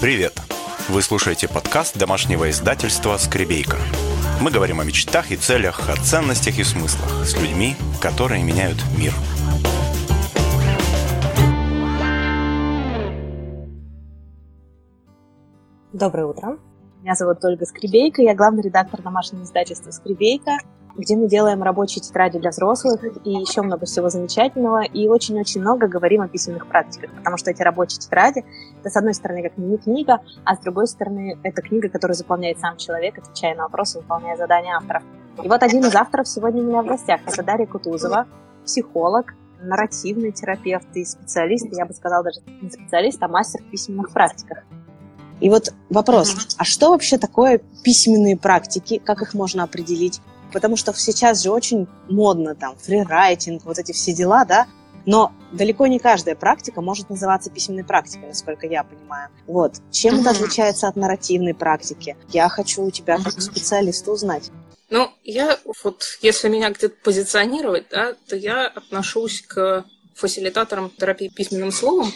Привет! Вы слушаете подкаст домашнего издательства «Скребейка». Мы говорим о мечтах и целях, о ценностях и смыслах с людьми, которые меняют мир. Доброе утро. Меня зовут Ольга Скребейка, я главный редактор домашнего издательства «Скребейка», где мы делаем рабочие тетради для взрослых и еще много всего замечательного, и очень-очень много говорим о письменных практиках, потому что эти рабочие тетради — это, с одной стороны, как мини-книга, а с другой стороны, это книга, которую заполняет сам человек, отвечая на вопросы, выполняя задания авторов. И вот один из авторов сегодня у меня в гостях. Это Дарья Кутузова, психолог, нарративный терапевт и специалист, я бы сказала даже не специалист, а мастер в письменных практиках. И вот вопрос, а что вообще такое письменные практики, как их можно определить? Потому что сейчас же очень модно там фрирайтинг, вот эти все дела, да, но далеко не каждая практика может называться письменной практикой, насколько я понимаю. Вот. Чем это отличается от нарративной практики? Я хочу у тебя как специалиста узнать. Ну, я вот, если меня где-то позиционировать, да, то я отношусь к фасилитаторам терапии письменным словом.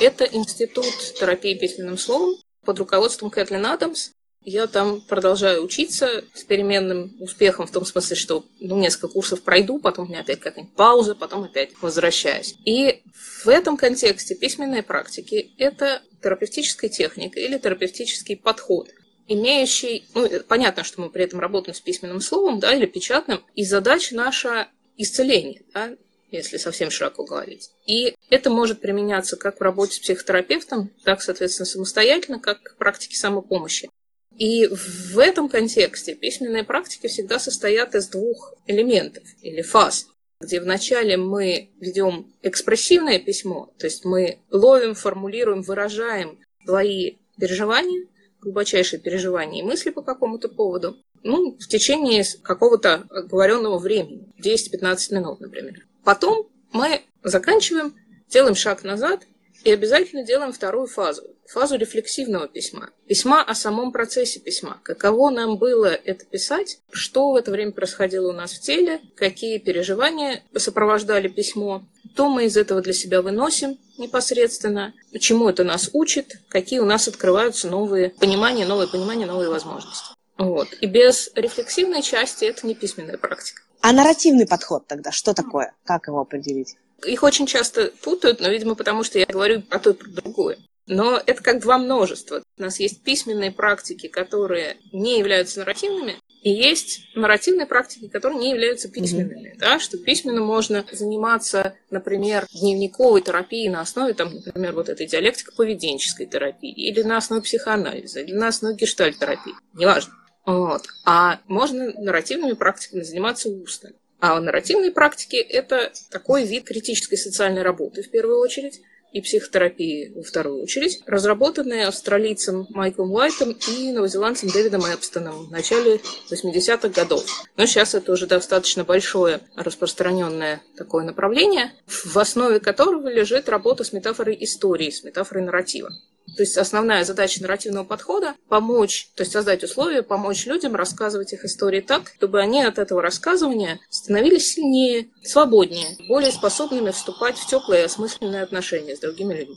Это институт терапии письменным словом под руководством Кэтлин Адамс. Я там продолжаю учиться с переменным успехом, в том смысле, что ну, несколько курсов пройду, потом у меня опять какая-нибудь пауза, потом опять возвращаюсь. И в этом контексте письменные практики – это терапевтическая техника или терапевтический подход, имеющий, ну, понятно, что мы при этом работаем с письменным словом, да, или печатным, и задача наша исцеление, да, если совсем широко говорить. И это может применяться как в работе с психотерапевтом, так, соответственно, самостоятельно, как в практике самопомощи. И в этом контексте письменные практики всегда состоят из двух элементов или фаз, где вначале мы ведем экспрессивное письмо, то есть мы ловим, формулируем, выражаем свои переживания, глубочайшие переживания и мысли по какому-то поводу, ну, в течение какого-то оговоренного времени, 10-15 минут, например. Потом мы заканчиваем, делаем шаг назад и обязательно делаем вторую фазу, фазу рефлексивного письма. Письма о самом процессе письма. Каково нам было это писать, что в это время происходило у нас в теле, какие переживания сопровождали письмо, что мы из этого для себя выносим непосредственно, чему это нас учит, какие у нас открываются новые понимания, новые понимания, новые возможности. Вот. И без рефлексивной части это не письменная практика. А нарративный подход тогда, что такое? Как его определить? Их очень часто путают, но, видимо, потому что я говорю про то и про другое. Но это как два множества. У нас есть письменные практики, которые не являются нарративными, и есть нарративные практики, которые не являются письменными. Mm-hmm. Да, что письменно можно заниматься, например, дневниковой терапией на основе, там, например, вот этой диалектико-поведенческой терапии, или на основе психоанализа, или на основе гештальт-терапии. Неважно. Вот. А можно нарративными практиками заниматься устно. А нарративные практики – это такой вид критической социальной работы, в первую очередь, и психотерапии во вторую очередь, разработанные австралийцем Майклом Уайтом и новозеландцем Дэвидом Эпстоном в начале 80-х годов. Но сейчас это уже достаточно большое распространенное такое направление, в основе которого лежит работа с метафорой истории, с метафорой нарратива. То есть основная задача нарративного подхода – помочь, то есть создать условия, помочь людям рассказывать их истории так, чтобы они от этого рассказывания становились сильнее, свободнее, более способными вступать в теплые осмысленные отношения с другими людьми.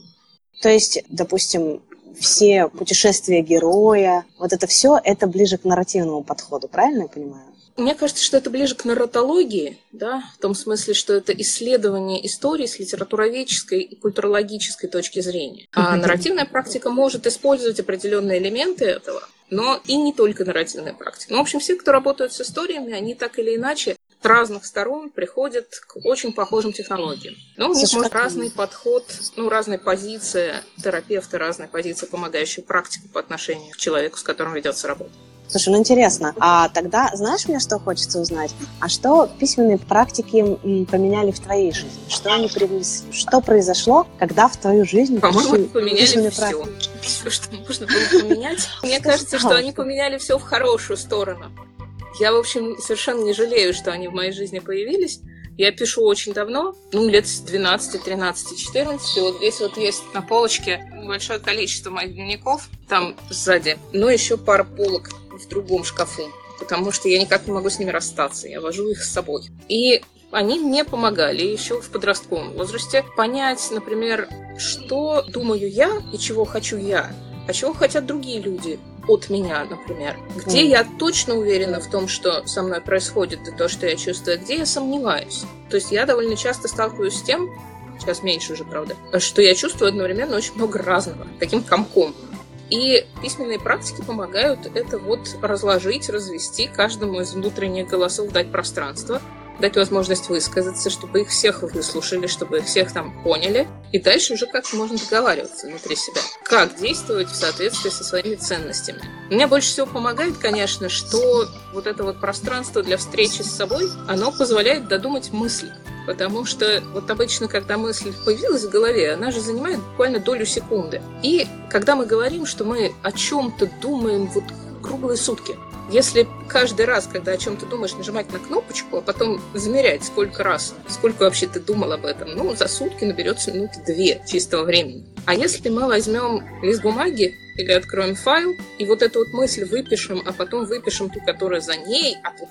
То есть, допустим, все путешествия героя, вот это все, это ближе к нарративному подходу, правильно я понимаю? Мне кажется, что это ближе к нарратологии, да, в том смысле, что это исследование истории с литературоведческой и культурологической точки зрения. А нарративная практика может использовать определенные элементы этого, но и не только нарративная практика. Ну, в общем, все, кто работают с историями, они так или иначе с разных сторон приходят к очень похожим технологиям. Но у них Слушай, может разный подход, ну, разная позиция терапевта, разная позиция помогающей практики по отношению к человеку, с которым ведется работа. Слушай, ну интересно. А тогда, знаешь, мне что хочется узнать? А что письменные практики поменяли в твоей жизни? Что они привнесли? Что произошло, когда в твою жизнь По-моему, поменяли все. Все, что можно было поменять. Мне кажется, что они поменяли все в хорошую сторону. Я, в общем, совершенно не жалею, что они в моей жизни появились. Я пишу очень давно, ну, лет с 12, 13, 14. И вот здесь вот есть на полочке большое количество моих дневников, там сзади, но еще пара полок в другом шкафу, потому что я никак не могу с ними расстаться, я вожу их с собой. И они мне помогали еще в подростковом возрасте понять, например, что думаю я и чего хочу я, а чего хотят другие люди от меня, например. Где mm. я точно уверена в том, что со мной происходит, и то, что я чувствую, где я сомневаюсь. То есть я довольно часто сталкиваюсь с тем, сейчас меньше уже, правда, что я чувствую одновременно очень много разного, таким комком. И письменные практики помогают это вот разложить, развести, каждому из внутренних голосов дать пространство, дать возможность высказаться, чтобы их всех выслушали, чтобы их всех там поняли. И дальше уже как-то можно договариваться внутри себя. Как действовать в соответствии со своими ценностями. Мне больше всего помогает, конечно, что вот это вот пространство для встречи с собой, оно позволяет додумать мысли. Потому что вот обычно, когда мысль появилась в голове, она же занимает буквально долю секунды. И когда мы говорим, что мы о чем-то думаем вот круглые сутки, если каждый раз, когда о чем-то думаешь, нажимать на кнопочку, а потом замерять, сколько раз, сколько вообще ты думал об этом, ну, за сутки наберется минуты две чистого времени. А если мы возьмем лист бумаги или откроем файл, и вот эту вот мысль выпишем, а потом выпишем ту, которая за ней, а ту,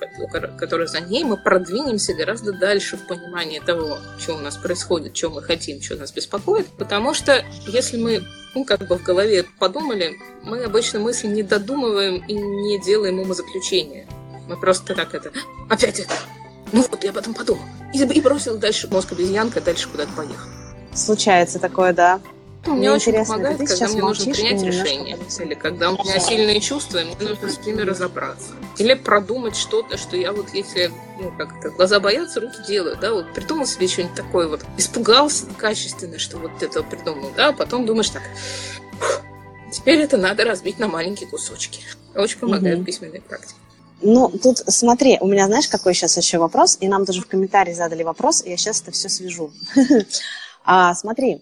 которая за ней, мы продвинемся гораздо дальше в понимании того, что у нас происходит, что мы хотим, что нас беспокоит. Потому что если мы ну, как бы в голове подумали, мы обычно мысли не додумываем и не делаем умозаключения. Мы просто так это... Опять это! Ну вот, я об этом подумал. И, и бросил дальше мозг обезьянка, дальше куда-то поехал. Случается такое, да. Ну, мне, мне очень помогает, когда мне нужно принять решение. Или когда у меня сильные чувства, и мне нужно с ними разобраться. Или продумать что-то, что я вот если, ну, как это, глаза боятся, руки делают, да, вот придумал себе что-нибудь такое вот, испугался качественно, что вот это придумал, да, а потом думаешь так, теперь это надо разбить на маленькие кусочки. Очень помогает угу. письменной практике. Ну, тут смотри, у меня, знаешь, какой сейчас еще вопрос, и нам тоже в комментарии задали вопрос, и я сейчас это все свяжу. а, смотри,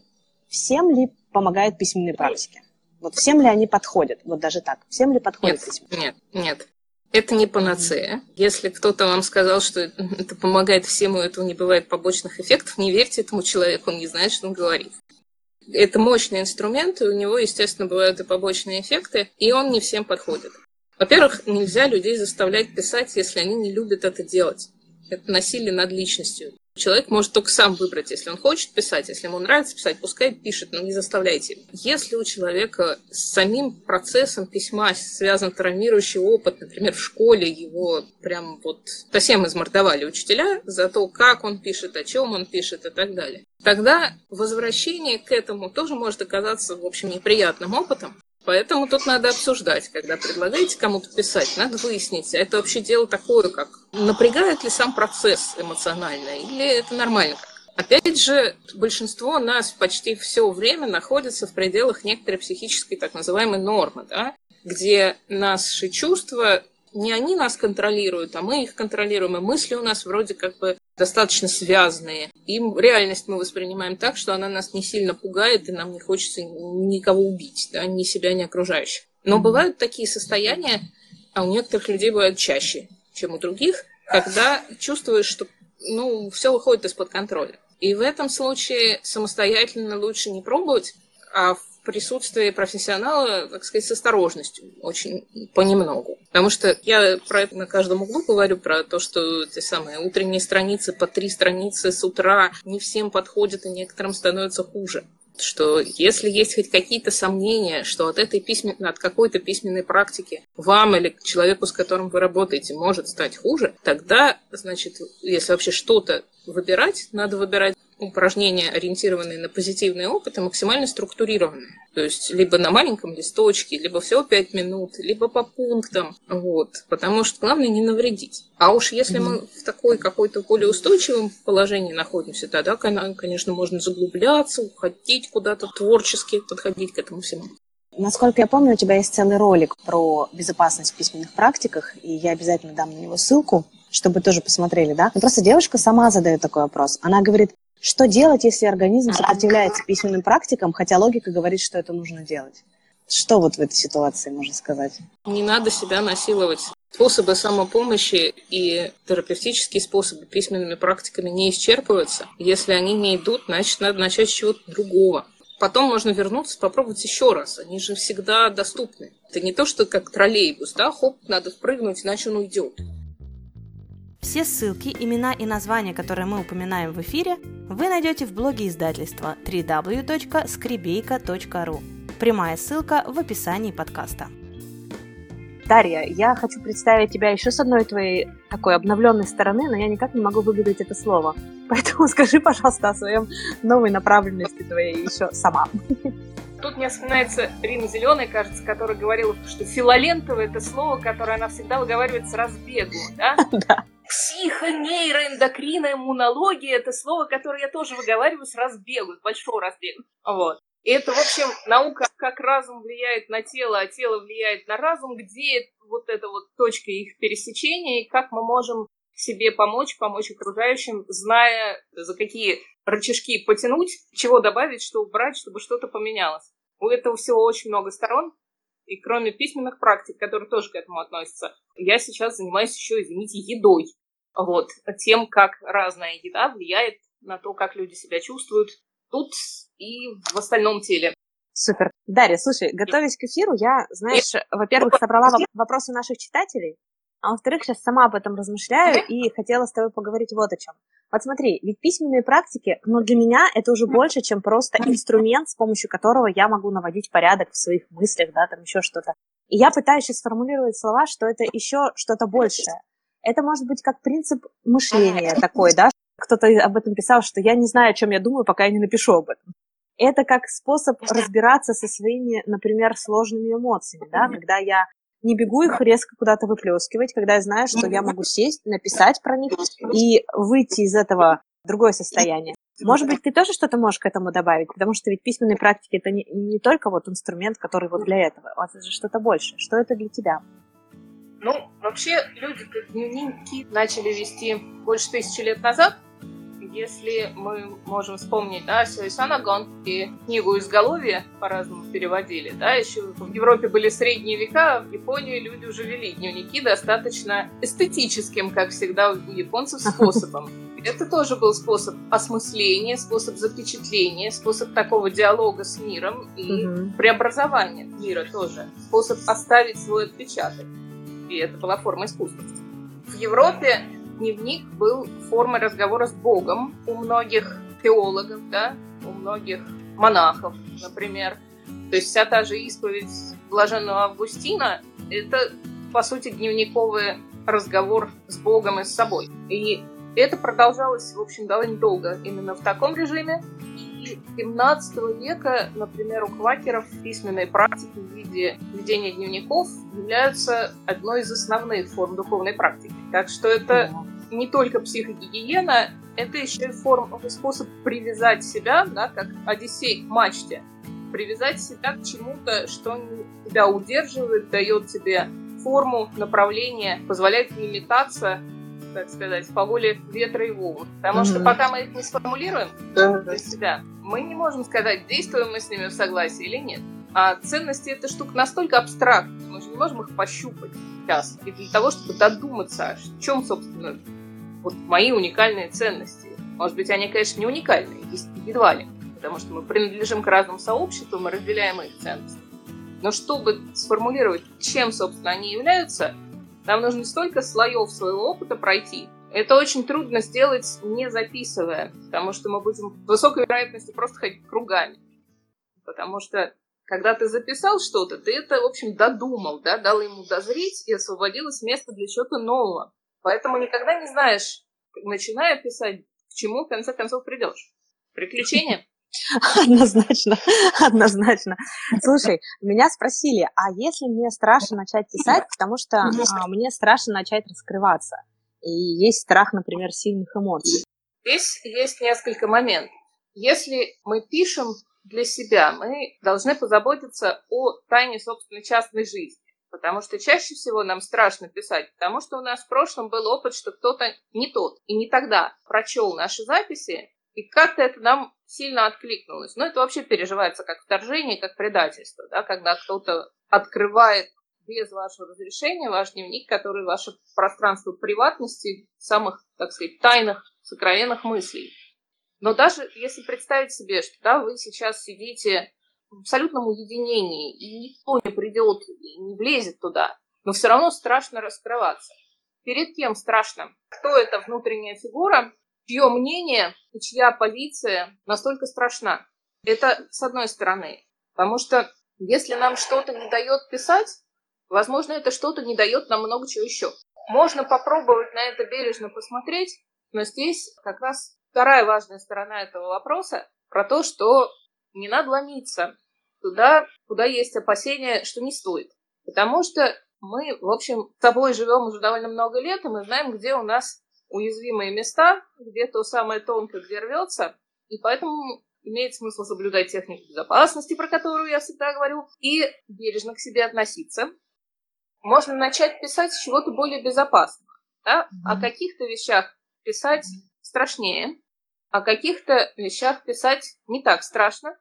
всем ли помогают письменные практики? Вот всем ли они подходят? Вот даже так. Всем ли подходят нет, письменные? Нет, нет. Это не панацея. Если кто-то вам сказал, что это помогает всем, у этого не бывает побочных эффектов, не верьте этому человеку, он не знает, что он говорит. Это мощный инструмент, и у него, естественно, бывают и побочные эффекты, и он не всем подходит. Во-первых, нельзя людей заставлять писать, если они не любят это делать. Это насилие над личностью. Человек может только сам выбрать, если он хочет писать, если ему нравится писать, пускай пишет, но не заставляйте. Если у человека с самим процессом письма связан травмирующий опыт, например, в школе его прям вот совсем измордовали учителя за то, как он пишет, о чем он пишет и так далее, тогда возвращение к этому тоже может оказаться, в общем, неприятным опытом, Поэтому тут надо обсуждать, когда предлагаете кому-то писать, надо выяснить, это вообще дело такое, как напрягает ли сам процесс эмоционально, или это нормально. Опять же, большинство нас почти все время находится в пределах некоторой психической так называемой нормы, да, где наши чувства не они нас контролируют, а мы их контролируем, и мысли у нас вроде как бы достаточно связанные. И реальность мы воспринимаем так, что она нас не сильно пугает, и нам не хочется никого убить, да, ни себя, ни окружающих. Но бывают такие состояния, а у некоторых людей бывают чаще, чем у других, когда чувствуешь, что ну, все выходит из-под контроля. И в этом случае самостоятельно лучше не пробовать, а в присутствие профессионала, так сказать, с осторожностью, очень понемногу. Потому что я про это на каждом углу говорю, про то, что те самые утренние страницы по три страницы с утра не всем подходят, и некоторым становится хуже что если есть хоть какие-то сомнения, что от этой письмен... от какой-то письменной практики вам или человеку, с которым вы работаете, может стать хуже, тогда, значит, если вообще что-то выбирать, надо выбирать упражнения, ориентированные на позитивный опыт, и максимально структурированные. То есть либо на маленьком листочке, либо всего 5 минут, либо по пунктам. Вот. Потому что главное не навредить. А уж если мы в такой какой-то более устойчивом положении находимся, тогда, конечно, можно заглубляться, уходить куда-то творчески, подходить к этому всему. Насколько я помню, у тебя есть целый ролик про безопасность в письменных практиках, и я обязательно дам на него ссылку, чтобы тоже посмотрели, да? Но просто девушка сама задает такой вопрос. Она говорит, что делать, если организм сопротивляется письменным практикам, хотя логика говорит, что это нужно делать? Что вот в этой ситуации можно сказать? Не надо себя насиловать. Способы самопомощи и терапевтические способы письменными практиками не исчерпываются. Если они не идут, значит, надо начать с чего-то другого. Потом можно вернуться, попробовать еще раз. Они же всегда доступны. Это не то, что как троллейбус, да, хоп, надо впрыгнуть, иначе он уйдет. Все ссылки, имена и названия, которые мы упоминаем в эфире, вы найдете в блоге издательства www.skribeyka.ru. Прямая ссылка в описании подкаста. Дарья, я хочу представить тебя еще с одной твоей такой обновленной стороны, но я никак не могу выговорить это слово. Поэтому скажи, пожалуйста, о своем новой направленности твоей еще сама. Тут мне вспоминается Рина Зеленая, кажется, которая говорила, что филолентово это слово, которое она всегда выговаривает с разбегу, да? Да. Психонейроэндокринная иммунология – это слово, которое я тоже выговариваю с разбегу, с большого разбега. Вот. И это, в общем, наука, как разум влияет на тело, а тело влияет на разум, где вот эта вот точка их пересечения, и как мы можем себе помочь, помочь окружающим, зная, за какие рычажки потянуть, чего добавить, что убрать, чтобы что-то поменялось. У этого всего очень много сторон, и кроме письменных практик, которые тоже к этому относятся, я сейчас занимаюсь еще, извините, едой. Вот, тем, как разная еда влияет на то, как люди себя чувствуют тут и в остальном теле. Супер. Дарья, слушай, готовясь к эфиру, я, знаешь, во-первых, собрала вопросы наших читателей, а во-вторых, сейчас сама об этом размышляю и хотела с тобой поговорить вот о чем. Вот смотри, ведь письменные практики, ну, для меня это уже больше, чем просто инструмент, с помощью которого я могу наводить порядок в своих мыслях, да, там еще что-то. И я пытаюсь сейчас сформулировать слова, что это еще что-то большее. Это может быть как принцип мышления такой, да, кто-то об этом писал, что я не знаю, о чем я думаю, пока я не напишу об этом. Это как способ разбираться со своими, например, сложными эмоциями, да, когда я не бегу их резко куда-то выплескивать, когда я знаю, что я могу сесть, написать про них и выйти из этого в другое состояние. Может быть, ты тоже что-то можешь к этому добавить, потому что ведь письменные практики это не, не только вот инструмент, который вот для этого, а это же что-то больше. Что это для тебя? Ну, вообще, люди дневники начали вести больше тысячи лет назад, если мы можем вспомнить, да, Сюэсанагон и книгу «Изголовье» по-разному переводили, да, еще в Европе были средние века, а в Японии люди уже вели дневники достаточно эстетическим, как всегда у японцев, способом. Это тоже был способ осмысления, способ запечатления, способ такого диалога с миром и угу. преобразования мира тоже, способ оставить свой отпечаток. И это была форма искусства. В Европе дневник был формой разговора с Богом у многих теологов, да, у многих монахов, например. То есть вся та же исповедь блаженного Августина – это, по сути, дневниковый разговор с Богом и с собой. И это продолжалось, в общем, довольно долго именно в таком режиме. И 17 века, например, у квакеров письменные практики в виде ведения дневников являются одной из основных форм духовной практики. Так что это не только психогигиена, это еще и форма, способ привязать себя, да, как Одиссей к мачте, привязать себя к чему-то, что тебя удерживает, дает тебе форму, направление, позволяет не метаться, так сказать, по воле ветра и волн. Потому mm-hmm. что пока мы их не сформулируем mm-hmm. для себя, мы не можем сказать, действуем мы с ними в согласии или нет. А ценности эта штука настолько абстрактна, мы же не можем их пощупать сейчас. И для того, чтобы додуматься, в чем, собственно, вот мои уникальные ценности. Может быть, они, конечно, не уникальные, едва ли, потому что мы принадлежим к разным сообществам и разделяем их ценности. Но чтобы сформулировать, чем, собственно, они являются, нам нужно столько слоев своего опыта пройти. Это очень трудно сделать, не записывая, потому что мы будем с высокой вероятностью просто ходить кругами. Потому что когда ты записал что-то, ты это, в общем, додумал, да, дал ему дозреть и освободилось место для чего-то нового. Поэтому никогда не знаешь, начиная писать, к чему в конце концов придешь. Приключения? Однозначно, однозначно. Слушай, меня спросили, а если мне страшно начать писать, потому что а, мне страшно начать раскрываться, и есть страх, например, сильных эмоций. Здесь есть несколько моментов. Если мы пишем для себя, мы должны позаботиться о тайне собственной частной жизни. Потому что чаще всего нам страшно писать, потому что у нас в прошлом был опыт, что кто-то не тот и не тогда прочел наши записи, и как-то это нам сильно откликнулось. Но это вообще переживается как вторжение, как предательство, да, когда кто-то открывает без вашего разрешения ваш дневник, который ваше пространство приватности, самых, так сказать, тайных, сокровенных мыслей. Но даже если представить себе, что да, вы сейчас сидите в абсолютном уединении, и никто не придет и не влезет туда, но все равно страшно раскрываться. Перед кем страшно? Кто эта внутренняя фигура, чье мнение и чья позиция настолько страшна? Это с одной стороны. Потому что Если нам что-то не дает писать, возможно, это что-то не дает нам много чего еще. Можно попробовать на это бережно посмотреть, но здесь как раз вторая важная сторона этого вопроса про то, что не надо ломиться туда, куда есть опасения, что не стоит. Потому что мы, в общем, с тобой живем уже довольно много лет, и мы знаем, где у нас уязвимые места, где то самое тонкое, где рвется, и поэтому имеет смысл соблюдать технику безопасности, про которую я всегда говорю, и бережно к себе относиться. Можно начать писать с чего-то более безопасного. Да? Mm-hmm. О каких-то вещах писать страшнее, о каких-то вещах писать не так страшно.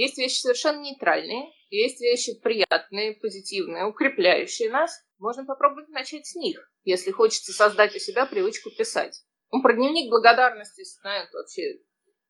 Есть вещи совершенно нейтральные, есть вещи приятные, позитивные, укрепляющие нас. Можно попробовать начать с них, если хочется создать у себя привычку писать. Ну, про дневник благодарности знают вообще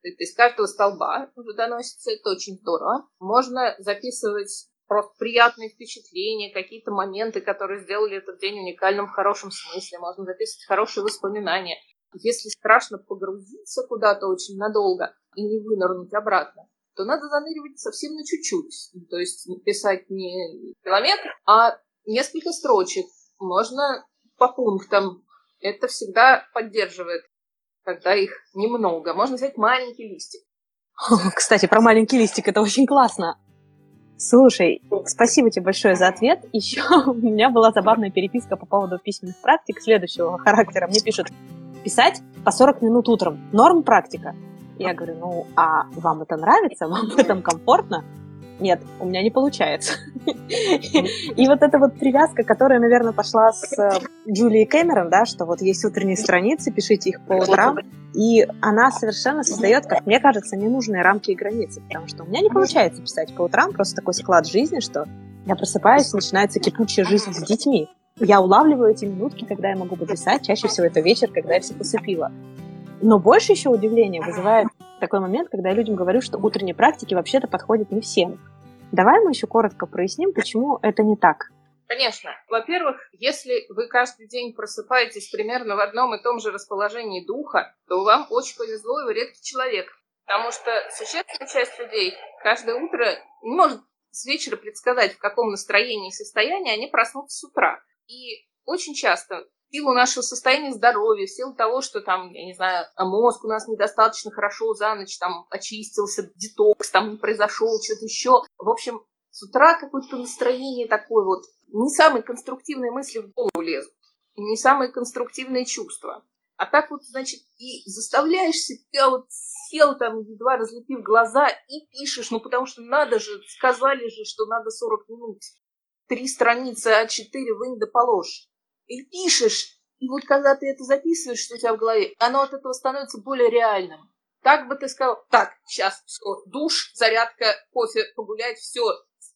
это из каждого столба уже доносится, это очень здорово. Можно записывать просто приятные впечатления, какие-то моменты, которые сделали этот день уникальным в хорошем смысле. Можно записывать хорошие воспоминания. Если страшно погрузиться куда-то очень надолго и не вынырнуть обратно, то надо заныривать совсем на чуть-чуть. То есть писать не километр, а несколько строчек. Можно по пунктам. Это всегда поддерживает, когда их немного. Можно взять маленький листик. Кстати, про маленький листик это очень классно. Слушай, спасибо тебе большое за ответ. Еще у меня была забавная переписка по поводу письменных практик следующего характера. Мне пишут, писать по 40 минут утром. Норм практика. Я говорю, ну, а вам это нравится? Вам в этом комфортно? Нет, у меня не получается. И вот эта вот привязка, которая, наверное, пошла с э, Джулией Кэмерон, да, что вот есть утренние страницы, пишите их по утрам, и она совершенно создает, как мне кажется, ненужные рамки и границы, потому что у меня не получается писать по утрам, просто такой склад жизни, что я просыпаюсь, начинается кипучая жизнь с детьми. Я улавливаю эти минутки, когда я могу пописать. Чаще всего это вечер, когда я все посыпила. Но больше еще удивления вызывает такой момент, когда я людям говорю, что утренние практики вообще-то подходят не всем. Давай мы еще коротко проясним, почему это не так. Конечно. Во-первых, если вы каждый день просыпаетесь примерно в одном и том же расположении духа, то вам очень повезло, и вы редкий человек. Потому что существенная часть людей каждое утро не может с вечера предсказать, в каком настроении и состоянии они проснутся с утра. И очень часто силу нашего состояния здоровья, в силу того, что там, я не знаю, а мозг у нас недостаточно хорошо за ночь там очистился, детокс там произошел, что-то еще. В общем, с утра какое-то настроение такое вот, не самые конструктивные мысли в голову лезут, не самые конструктивные чувства. А так вот, значит, и заставляешь себя вот сел там, едва разлепив глаза, и пишешь, ну потому что надо же, сказали же, что надо 40 минут три страницы А4 вынь да положь. И пишешь. И вот когда ты это записываешь, что у тебя в голове, оно от этого становится более реальным. Так бы ты сказал, так, сейчас все, душ, зарядка, кофе, погулять, все.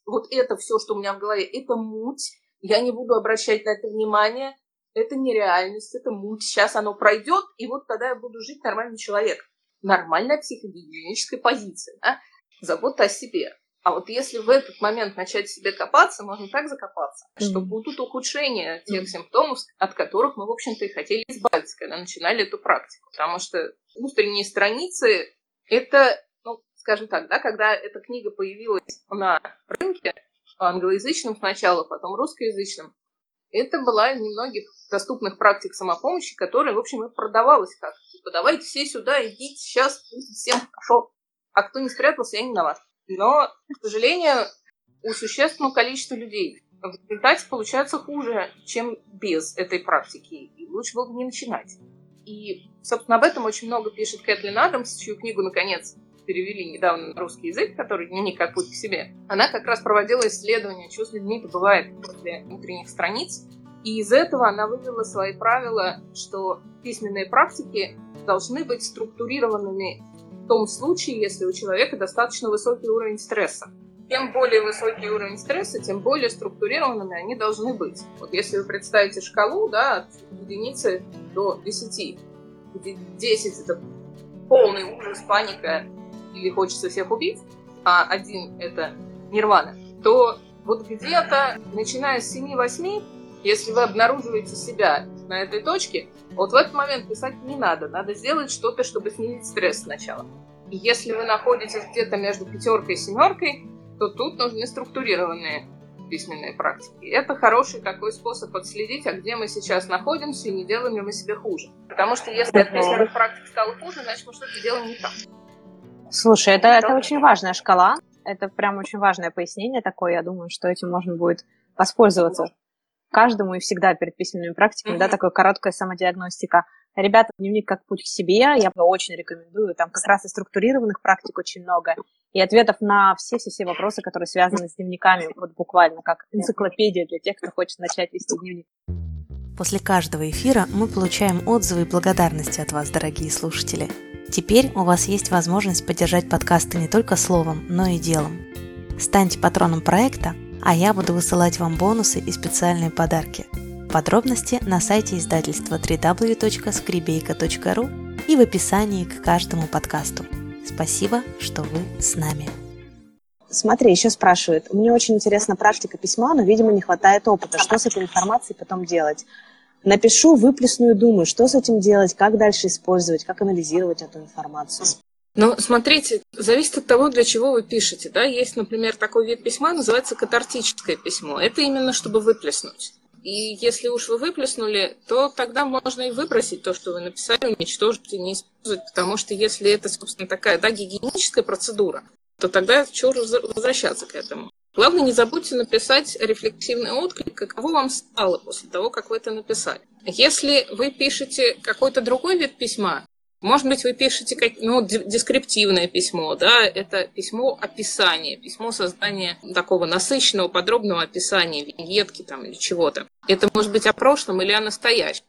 Вот это все, что у меня в голове, это муть. Я не буду обращать на это внимание. Это нереальность, это муть. Сейчас оно пройдет, и вот тогда я буду жить нормальный человек. Нормальная психогигиеническая позиция. Да? Забота о себе. А вот если в этот момент начать себе копаться, можно так закопаться, mm-hmm. что будут ухудшения тех симптомов, от которых мы, в общем-то, и хотели избавиться, когда начинали эту практику. Потому что утренние страницы — это, ну, скажем так, да, когда эта книга появилась на рынке, англоязычном сначала, потом русскоязычном, это была из немногих доступных практик самопомощи, которая, в общем, и продавалась как. Типа, давайте все сюда, идите, сейчас будет всем хорошо. А кто не спрятался, я не виноват. Но, к сожалению, у существенного количества людей в результате получается хуже, чем без этой практики. И лучше было бы не начинать. И, собственно, об этом очень много пишет Кэтлин Адамс, чью книгу, наконец, перевели недавно на русский язык, который не никак путь к себе. Она как раз проводила исследование, что с людьми бывает после утренних страниц. И из этого она вывела свои правила, что письменные практики должны быть структурированными в том случае, если у человека достаточно высокий уровень стресса. Чем более высокий уровень стресса, тем более структурированными они должны быть. Вот если вы представите шкалу да, от единицы до 10, где 10 это полный ужас, паника или хочется всех убить, а один это нирвана, то вот где-то, начиная с 7-8, если вы обнаруживаете себя на этой точке, вот в этот момент писать не надо. Надо сделать что-то, чтобы снизить стресс сначала. И если вы находитесь где-то между пятеркой и семеркой, то тут нужны структурированные письменные практики. Это хороший такой способ отследить, а где мы сейчас находимся и не делаем ли мы себе хуже. Потому что если от письменных практик стало хуже, значит мы что-то делаем не так. Слушай, это, это очень важная шкала. Это прям очень важное пояснение такое. Я думаю, что этим можно будет воспользоваться каждому и всегда перед письменными практиками, mm-hmm. да, такая короткая самодиагностика. Ребята, дневник как путь к себе, я очень рекомендую. Там как раз и структурированных практик очень много. И ответов на все-все-все вопросы, которые связаны с дневниками, вот буквально как энциклопедия для тех, кто хочет начать вести дневник. После каждого эфира мы получаем отзывы и благодарности от вас, дорогие слушатели. Теперь у вас есть возможность поддержать подкасты не только словом, но и делом. Станьте патроном проекта, а я буду высылать вам бонусы и специальные подарки. Подробности на сайте издательства www.skribeyka.ru и в описании к каждому подкасту. Спасибо, что вы с нами. Смотри, еще спрашивают. Мне очень интересна практика письма, но, видимо, не хватает опыта. Что с этой информацией потом делать? Напишу, выплесну и думаю, что с этим делать, как дальше использовать, как анализировать эту информацию. Ну, смотрите, зависит от того, для чего вы пишете. Да? Есть, например, такой вид письма, называется катартическое письмо. Это именно чтобы выплеснуть. И если уж вы выплеснули, то тогда можно и выбросить то, что вы написали, уничтожить и не использовать, потому что если это, собственно, такая да, гигиеническая процедура, то тогда чего возвращаться к этому. Главное, не забудьте написать рефлексивный отклик, каково вам стало после того, как вы это написали. Если вы пишете какой-то другой вид письма, может быть, вы пишете ну, дескриптивное письмо, да, это письмо описания, письмо создания такого насыщенного, подробного описания виньетки там или чего-то. Это может быть о прошлом или о настоящем.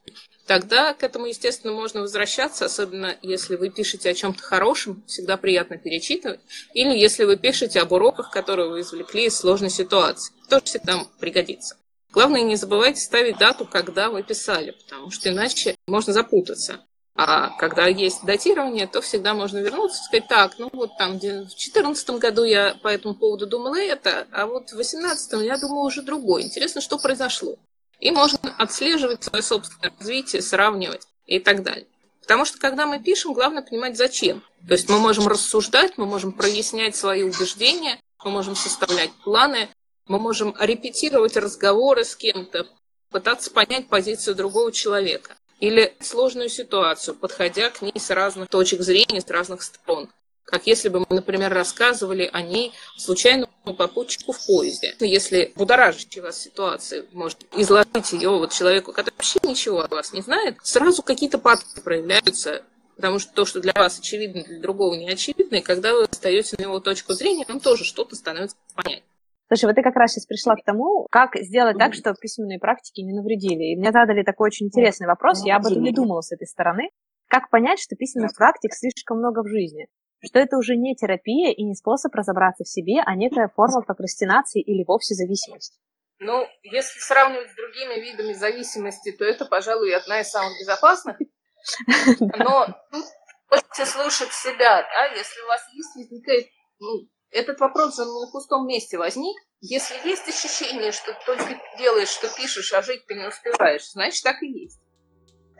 Тогда к этому, естественно, можно возвращаться, особенно если вы пишете о чем-то хорошем, всегда приятно перечитывать, или если вы пишете об уроках, которые вы извлекли из сложной ситуации, тоже всегда пригодится. Главное, не забывайте ставить дату, когда вы писали, потому что иначе можно запутаться. А когда есть датирование, то всегда можно вернуться и сказать, так, ну вот там в 2014 году я по этому поводу думала это, а вот в 2018 я думала уже другое. Интересно, что произошло. И можно отслеживать свое собственное развитие, сравнивать и так далее. Потому что когда мы пишем, главное понимать зачем. То есть мы можем рассуждать, мы можем прояснять свои убеждения, мы можем составлять планы, мы можем репетировать разговоры с кем-то, пытаться понять позицию другого человека или сложную ситуацию, подходя к ней с разных точек зрения, с разных сторон. Как если бы мы, например, рассказывали о ней случайному попутчику в поезде. Если будоражащая вас ситуация, может изложить ее вот человеку, который вообще ничего о вас не знает, сразу какие-то паттерны проявляются Потому что то, что для вас очевидно, для другого не очевидно, и когда вы остаете на его точку зрения, вам тоже что-то становится понятно. Слушай, вот ты как раз сейчас пришла к тому, как сделать так, чтобы письменные практики не навредили. И мне задали такой очень интересный вопрос, я об этом не думала с этой стороны. Как понять, что письменных практик слишком много в жизни? Что это уже не терапия и не способ разобраться в себе, а некая форма прокрастинации или вовсе зависимость? Ну, если сравнивать с другими видами зависимости, то это, пожалуй, одна из самых безопасных. Но тут хочется слушать себя, да, если у вас есть, возникает ну, этот вопрос же на пустом месте возник. Если есть ощущение, что только делаешь, что пишешь, а жить ты не успеваешь, значит так и есть.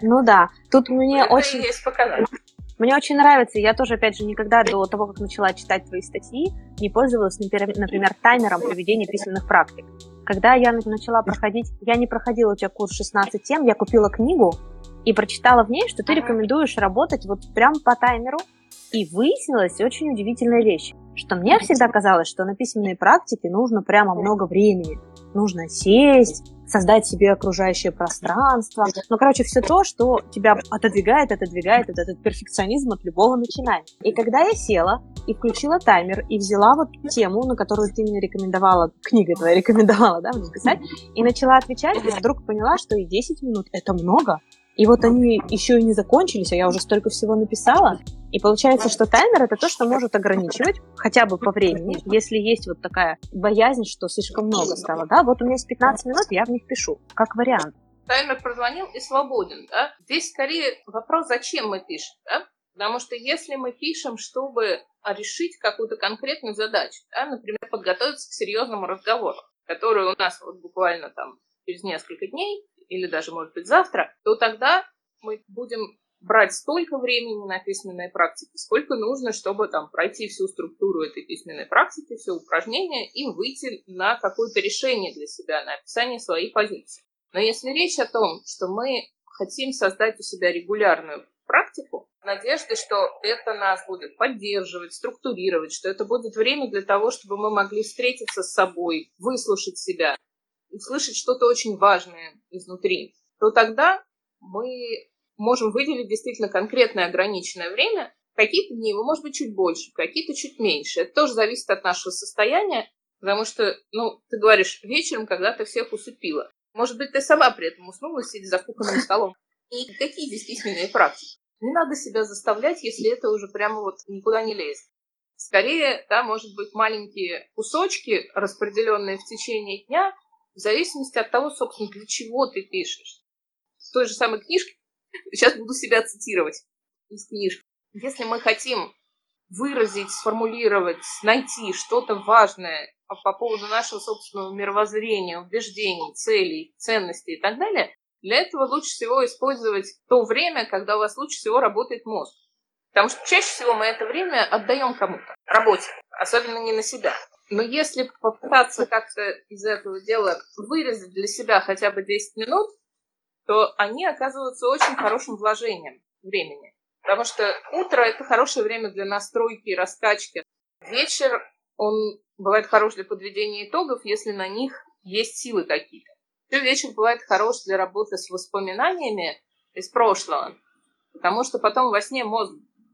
Ну да, тут мне Это очень... есть показатель. Мне очень нравится, я тоже, опять же, никогда до того, как начала читать твои статьи, не пользовалась, например, таймером проведения письменных практик. Когда я начала проходить, я не проходила у тебя курс 16 тем, я купила книгу и прочитала в ней, что ты рекомендуешь работать вот прям по таймеру, и выяснилась очень удивительная вещь что мне всегда казалось, что на письменной практике нужно прямо много времени. Нужно сесть, создать себе окружающее пространство. Ну, короче, все то, что тебя отодвигает, отодвигает от этот перфекционизм от любого начинания. И когда я села и включила таймер, и взяла вот тему, на которую ты мне рекомендовала, книга твоя рекомендовала, да, мне писать, и начала отвечать, я вдруг поняла, что и 10 минут — это много. И вот они еще и не закончились, а я уже столько всего написала. И получается, что таймер это то, что может ограничивать хотя бы по времени, если есть вот такая боязнь, что слишком много стало, да, вот у меня есть 15 минут, я в них пишу, как вариант. Таймер прозвонил и свободен, да. Здесь скорее вопрос, зачем мы пишем, да. Потому что если мы пишем, чтобы решить какую-то конкретную задачу, да, например, подготовиться к серьезному разговору, который у нас вот буквально там через несколько дней или даже, может быть, завтра, то тогда мы будем брать столько времени на письменные практики, сколько нужно, чтобы там пройти всю структуру этой письменной практики, все упражнения и выйти на какое-то решение для себя, на описание своей позиции. Но если речь о том, что мы хотим создать у себя регулярную практику, надежды, что это нас будет поддерживать, структурировать, что это будет время для того, чтобы мы могли встретиться с собой, выслушать себя, услышать что-то очень важное изнутри, то тогда мы можем выделить действительно конкретное ограниченное время. Какие-то дни, может быть, чуть больше, какие-то чуть меньше. Это тоже зависит от нашего состояния, потому что, ну, ты говоришь вечером, когда ты всех усыпила. Может быть, ты сама при этом уснула, сидя за кухонным столом. И какие здесь письменные практики? Не надо себя заставлять, если это уже прямо вот никуда не лезет. Скорее, да, может быть, маленькие кусочки, распределенные в течение дня, в зависимости от того, собственно, для чего ты пишешь. В той же самой книжке Сейчас буду себя цитировать из книжки. Если мы хотим выразить, сформулировать, найти что-то важное по поводу нашего собственного мировоззрения, убеждений, целей, ценностей и так далее, для этого лучше всего использовать то время, когда у вас лучше всего работает мозг. Потому что чаще всего мы это время отдаем кому-то, работе, особенно не на себя. Но если попытаться как-то из этого дела вырезать для себя хотя бы 10 минут, то они оказываются очень хорошим вложением времени. Потому что утро – это хорошее время для настройки и раскачки. Вечер, он бывает хорош для подведения итогов, если на них есть силы какие-то. Еще вечер бывает хорош для работы с воспоминаниями из прошлого, потому что потом во сне мозг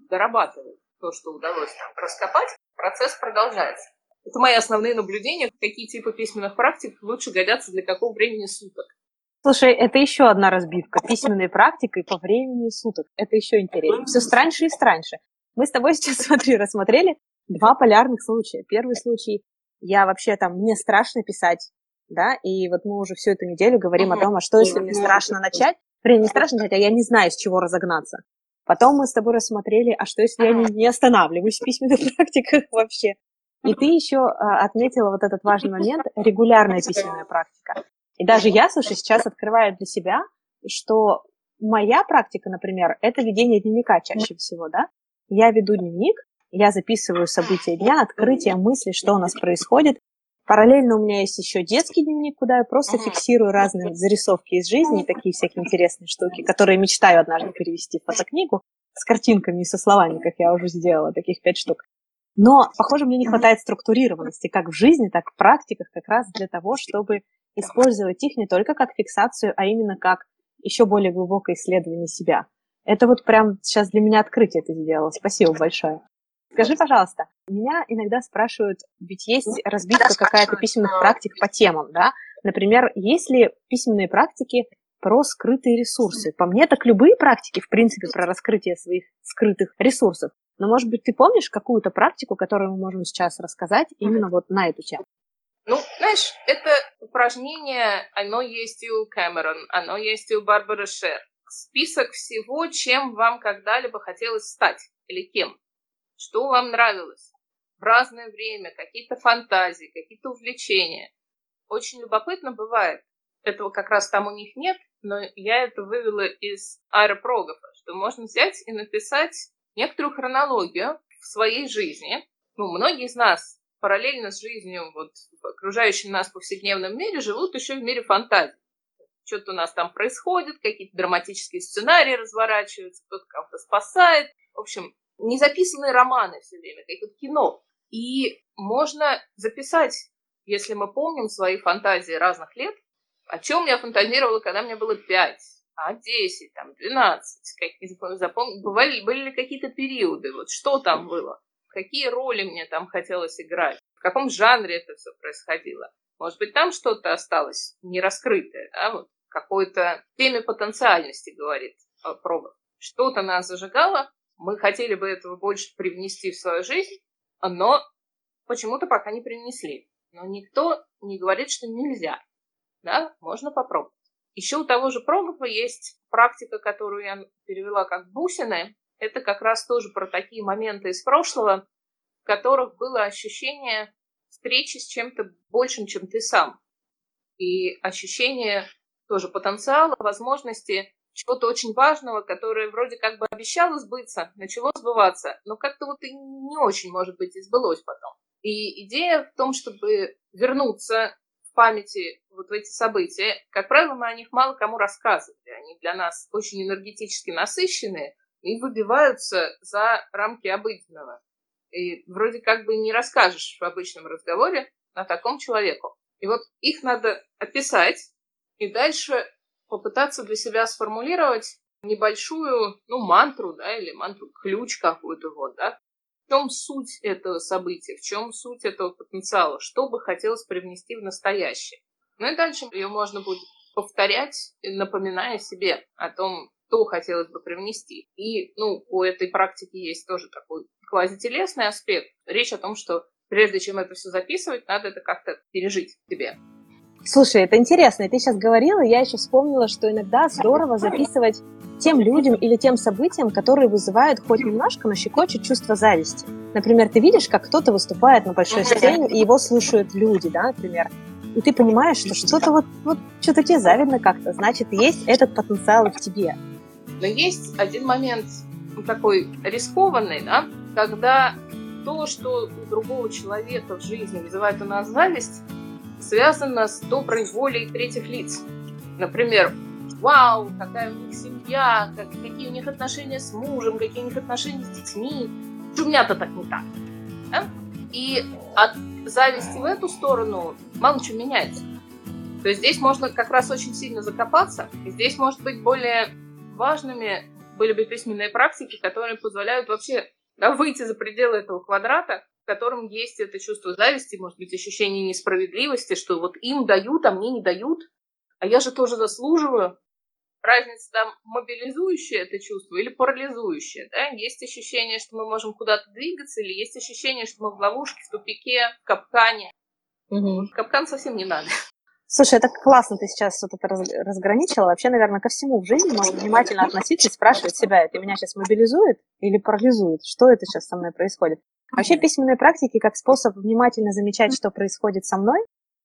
дорабатывает то, что удалось там раскопать, процесс продолжается. Это мои основные наблюдения, какие типы письменных практик лучше годятся для какого времени суток. Слушай, это еще одна разбивка. Письменной практикой по времени суток. Это еще интереснее. Все страньше и страньше. Мы с тобой сейчас, смотри, рассмотрели два полярных случая. Первый случай, я вообще там, мне страшно писать, да, и вот мы уже всю эту неделю говорим о том, а что если мне страшно начать? При не страшно начать, а я не знаю, с чего разогнаться. Потом мы с тобой рассмотрели, а что если я не, не останавливаюсь в письменных практиках вообще? И ты еще а, отметила вот этот важный момент, регулярная письменная практика. И даже я, слушай, сейчас открываю для себя, что моя практика, например, это ведение дневника чаще всего, да. Я веду дневник, я записываю события дня, открытия, мысли, что у нас происходит. Параллельно у меня есть еще детский дневник, куда я просто фиксирую разные зарисовки из жизни, такие всякие интересные штуки, которые мечтаю однажды перевести в фотокнигу с картинками и со словами, как я уже сделала, таких пять штук. Но, похоже, мне не хватает структурированности как в жизни, так и в практиках, как раз для того, чтобы использовать их не только как фиксацию, а именно как еще более глубокое исследование себя. Это вот прям сейчас для меня открытие ты сделала. Спасибо большое. Скажи, пожалуйста, меня иногда спрашивают, ведь есть разбивка какая-то письменных практик по темам, да? Например, есть ли письменные практики про скрытые ресурсы? По мне, так любые практики, в принципе, про раскрытие своих скрытых ресурсов. Но, может быть, ты помнишь какую-то практику, которую мы можем сейчас рассказать именно вот на эту тему? Ну, знаешь, это упражнение, оно есть и у Кэмерон, оно есть и у Барбары Шер. Список всего, чем вам когда-либо хотелось стать или кем. Что вам нравилось в разное время, какие-то фантазии, какие-то увлечения. Очень любопытно бывает. Этого как раз там у них нет, но я это вывела из аэропрографа, что можно взять и написать некоторую хронологию в своей жизни. Ну, многие из нас параллельно с жизнью вот, в окружающем нас повседневном мире живут еще в мире фантазии. Что-то у нас там происходит, какие-то драматические сценарии разворачиваются, кто-то кого-то спасает. В общем, незаписанные романы все время, какое-то кино. И можно записать, если мы помним свои фантазии разных лет, о чем я фантазировала, когда мне было 5, а 10, там, 12, как, запом... Бывали, были ли какие-то периоды, вот что там было какие роли мне там хотелось играть, в каком жанре это все происходило. Может быть, там что-то осталось не раскрытое, да, вот какой-то теме потенциальности, говорит э, Пробов. Что-то нас зажигало, мы хотели бы этого больше привнести в свою жизнь, но почему-то пока не принесли. Но никто не говорит, что нельзя. Да, можно попробовать. Еще у того же Пробова есть практика, которую я перевела как бусины это как раз тоже про такие моменты из прошлого, в которых было ощущение встречи с чем-то большим, чем ты сам. И ощущение тоже потенциала, возможности чего-то очень важного, которое вроде как бы обещало сбыться, начало сбываться, но как-то вот и не очень, может быть, и сбылось потом. И идея в том, чтобы вернуться в памяти вот в эти события. Как правило, мы о них мало кому рассказывали. Они для нас очень энергетически насыщенные и выбиваются за рамки обыденного. И вроде как бы не расскажешь в обычном разговоре о таком человеку. И вот их надо описать и дальше попытаться для себя сформулировать небольшую, ну, мантру, да, или мантру, ключ какую-то вот, да, в чем суть этого события, в чем суть этого потенциала, что бы хотелось привнести в настоящее. Ну и дальше ее можно будет повторять, напоминая себе о том, что хотелось бы привнести. И, ну, у этой практики есть тоже такой квазителесный аспект. Речь о том, что прежде чем это все записывать, надо это как-то пережить себе. Слушай, это интересно. Ты сейчас говорила, я еще вспомнила, что иногда здорово записывать тем людям или тем событиям, которые вызывают хоть немножко, но щекочут чувство зависти. Например, ты видишь, как кто-то выступает на большой сцене, и его слушают люди, да, например. И ты понимаешь, что что-то вот, вот что-то тебе завидно как-то, значит, есть этот потенциал в тебе. Но есть один момент такой рискованный, да, когда то, что у другого человека в жизни вызывает у нас зависть, связано с доброй волей третьих лиц. Например, вау, какая у них семья, как, какие у них отношения с мужем, какие у них отношения с детьми. У меня-то так не так. Да? И от зависти в эту сторону мало чего меняется. То есть здесь можно как раз очень сильно закопаться, и здесь, может быть, более важными были бы письменные практики, которые позволяют вообще да, выйти за пределы этого квадрата в котором есть это чувство зависти, может быть, ощущение несправедливости, что вот им дают, а мне не дают, а я же тоже заслуживаю. Разница там мобилизующая это чувство или парализующее. Да? Есть ощущение, что мы можем куда-то двигаться, или есть ощущение, что мы в ловушке, в тупике, в капкане. Угу. Капкан совсем не надо. Слушай, это классно ты сейчас что-то разграничила. Вообще, наверное, ко всему в жизни можно внимательно относиться и спрашивать себя, это меня сейчас мобилизует или парализует? Что это сейчас со мной происходит? Вообще письменные практики как способ внимательно замечать, что происходит со мной,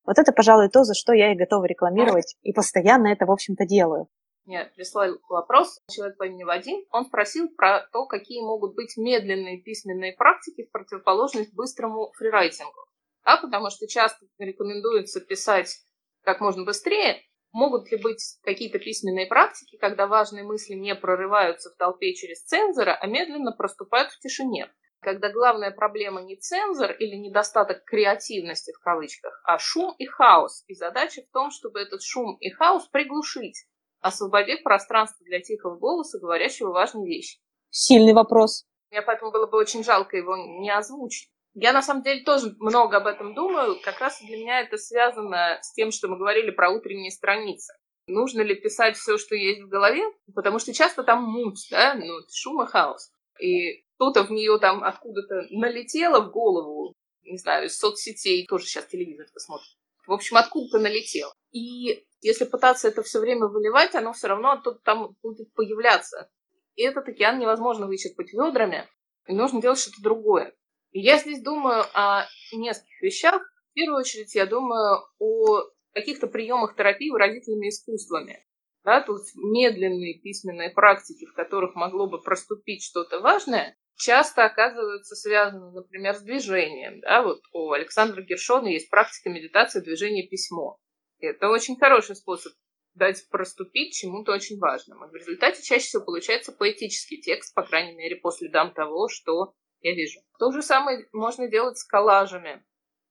вот это, пожалуй, то, за что я и готова рекламировать, и постоянно это, в общем-то, делаю. Мне прислал вопрос человек по имени Вадим. Он спросил про то, какие могут быть медленные письменные практики в противоположность быстрому фрирайтингу. Да, потому что часто рекомендуется писать как можно быстрее. Могут ли быть какие-то письменные практики, когда важные мысли не прорываются в толпе через цензора, а медленно проступают в тишине? когда главная проблема не цензор или недостаток креативности в кавычках, а шум и хаос. И задача в том, чтобы этот шум и хаос приглушить, освободив пространство для тихого голоса, говорящего важные вещи. Сильный вопрос. Мне поэтому было бы очень жалко его не озвучить. Я на самом деле тоже много об этом думаю. Как раз для меня это связано с тем, что мы говорили про утренние страницы. Нужно ли писать все, что есть в голове? Потому что часто там муть, да, ну, шум и хаос. И кто-то в нее там откуда-то налетело в голову, не знаю, из соцсетей, тоже сейчас телевизор посмотрит. В общем, откуда-то налетело. И если пытаться это все время выливать, оно все равно оттуда там будет появляться. И этот океан невозможно вычерпать ведрами, и нужно делать что-то другое. Я здесь думаю о нескольких вещах. В первую очередь я думаю о каких-то приемах терапии выразительными искусствами. Да, тут медленные письменные практики, в которых могло бы проступить что-то важное, часто оказываются связаны, например, с движением. Да? Вот у Александра Гершона есть практика медитации движения письмо. Это очень хороший способ дать проступить чему-то очень важному. в результате чаще всего получается поэтический текст, по крайней мере, по следам того, что я вижу. То же самое можно делать с коллажами.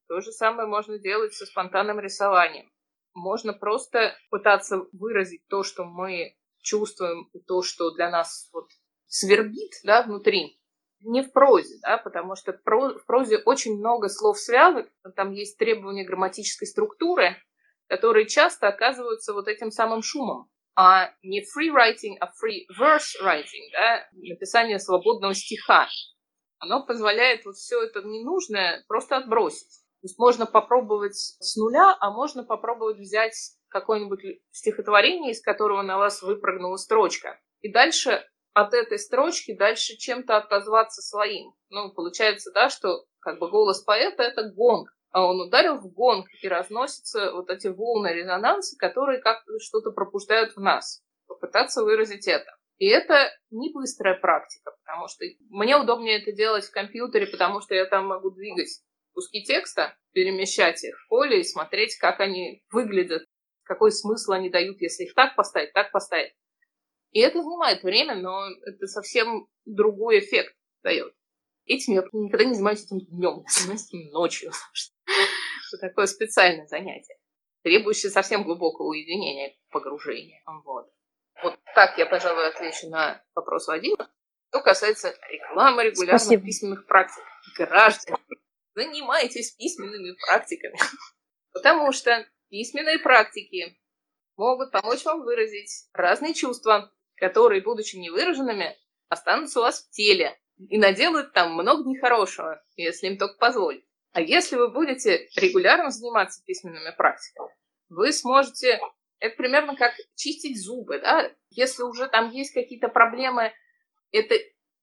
То же самое можно делать со спонтанным рисованием. Можно просто пытаться выразить то, что мы чувствуем, и то, что для нас вот свербит да, внутри, не в прозе, да, потому что в прозе очень много слов связок, там есть требования грамматической структуры, которые часто оказываются вот этим самым шумом, а не free writing, а free verse writing, да, написание свободного стиха. Оно позволяет вот все это ненужное просто отбросить. То есть можно попробовать с нуля, а можно попробовать взять какое-нибудь стихотворение, из которого на вас выпрыгнула строчка. И дальше от этой строчки дальше чем-то отозваться своим. Ну, получается, да, что как бы голос поэта — это гонг, а он ударил в гонг, и разносятся вот эти волны резонанса, которые как что-то пробуждают в нас. попытаться выразить это. И это не быстрая практика, потому что мне удобнее это делать в компьютере, потому что я там могу двигать куски текста, перемещать их в поле и смотреть, как они выглядят, какой смысл они дают, если их так поставить, так поставить. И это занимает время, но это совсем другой эффект дает. Этим я никогда не занимаюсь этим днем, я занимаюсь этим ночью. Это такое специальное занятие, требующее совсем глубокого уединения, погружения. Вот. Вот так я, пожалуй, отвечу на вопрос Вадима. Что касается рекламы регулярных Спасибо. письменных практик. Граждане, занимайтесь письменными практиками. Потому что письменные практики могут помочь вам выразить разные чувства, которые, будучи невыраженными, останутся у вас в теле и наделают там много нехорошего, если им только позволить. А если вы будете регулярно заниматься письменными практиками, вы сможете... Это примерно как чистить зубы, да? Если уже там есть какие-то проблемы, это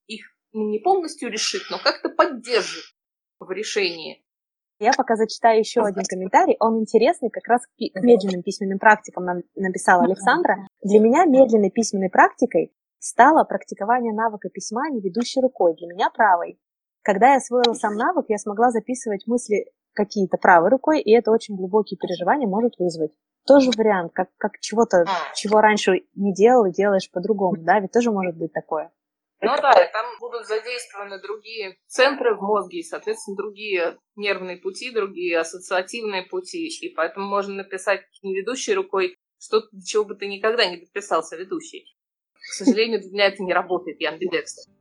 их не полностью решит, но как-то поддержит в решении. Я пока зачитаю еще один комментарий. Он интересный, как раз к медленным письменным практикам нам написала Александра. Для меня медленной письменной практикой стало практикование навыка письма не ведущей рукой, для меня правой. Когда я освоила сам навык, я смогла записывать мысли какие-то правой рукой, и это очень глубокие переживания может вызвать. Тоже вариант, как, как чего-то, чего раньше не делал и делаешь по-другому, да, ведь тоже может быть такое. Ну да, там будут задействованы другие центры в мозге, и, соответственно, другие нервные пути, другие ассоциативные пути, и поэтому можно написать не ведущей рукой что-то, чего бы ты никогда не дописался ведущей. К сожалению, для меня это не работает, я амбидекстер.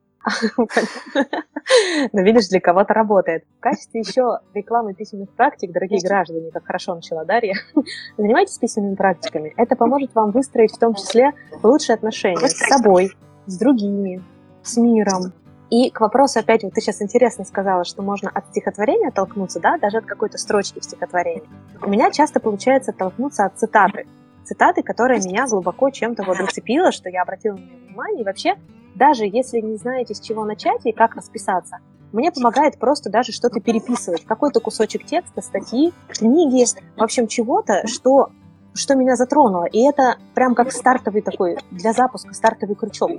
Но видишь, для кого-то работает. В качестве еще рекламы письменных практик, дорогие граждане, как хорошо начала Дарья, занимайтесь письменными практиками. Это поможет вам выстроить в том числе лучшие отношения с собой, с другими, с миром. И к вопросу опять, вот ты сейчас интересно сказала, что можно от стихотворения оттолкнуться, да, даже от какой-то строчки в стихотворении. У меня часто получается оттолкнуться от цитаты. Цитаты, которая меня глубоко чем-то вот зацепила, что я обратила на нее внимание. И вообще, даже если не знаете, с чего начать и как расписаться, мне помогает просто даже что-то переписывать, какой-то кусочек текста, статьи, книги, в общем, чего-то, что, что меня затронуло. И это прям как стартовый такой, для запуска стартовый крючок.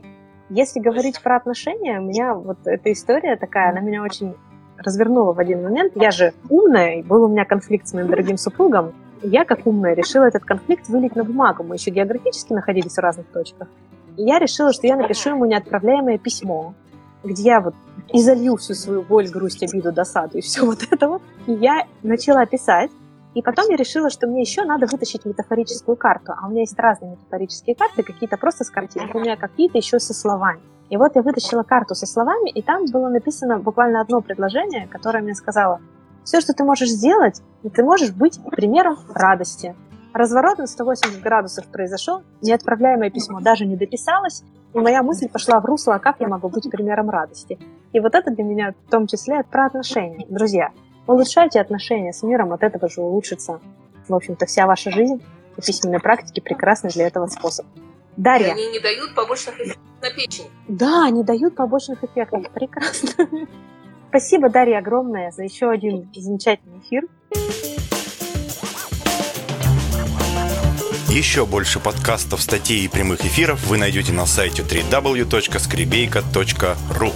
Если говорить про отношения, у меня вот эта история такая, она меня очень развернула в один момент. Я же умная, и был у меня конфликт с моим дорогим супругом. Я, как умная, решила этот конфликт вылить на бумагу. Мы еще географически находились в разных точках. И я решила, что я напишу ему неотправляемое письмо, где я вот изолью всю свою боль, грусть, обиду, досаду и все вот это вот. И я начала писать, и потом я решила, что мне еще надо вытащить метафорическую карту. А у меня есть разные метафорические карты, какие-то просто с картинкой, у меня какие-то еще со словами. И вот я вытащила карту со словами, и там было написано буквально одно предложение, которое мне сказало, все, что ты можешь сделать, ты можешь быть примером радости. Разворот на 180 градусов произошел, неотправляемое письмо даже не дописалось, и моя мысль пошла в русло, а как я могу быть примером радости. И вот это для меня в том числе про отношения. Друзья, Улучшайте отношения с миром, от этого же улучшится, в общем-то, вся ваша жизнь. И письменные практики прекрасный для этого способ. Дарья. И они не дают побочных эффектов на печень. Да, не дают побочных эффектов. Прекрасно. Спасибо, Дарья, огромное за еще один замечательный эфир. Еще больше подкастов, статей и прямых эфиров вы найдете на сайте www.skribeyka.ru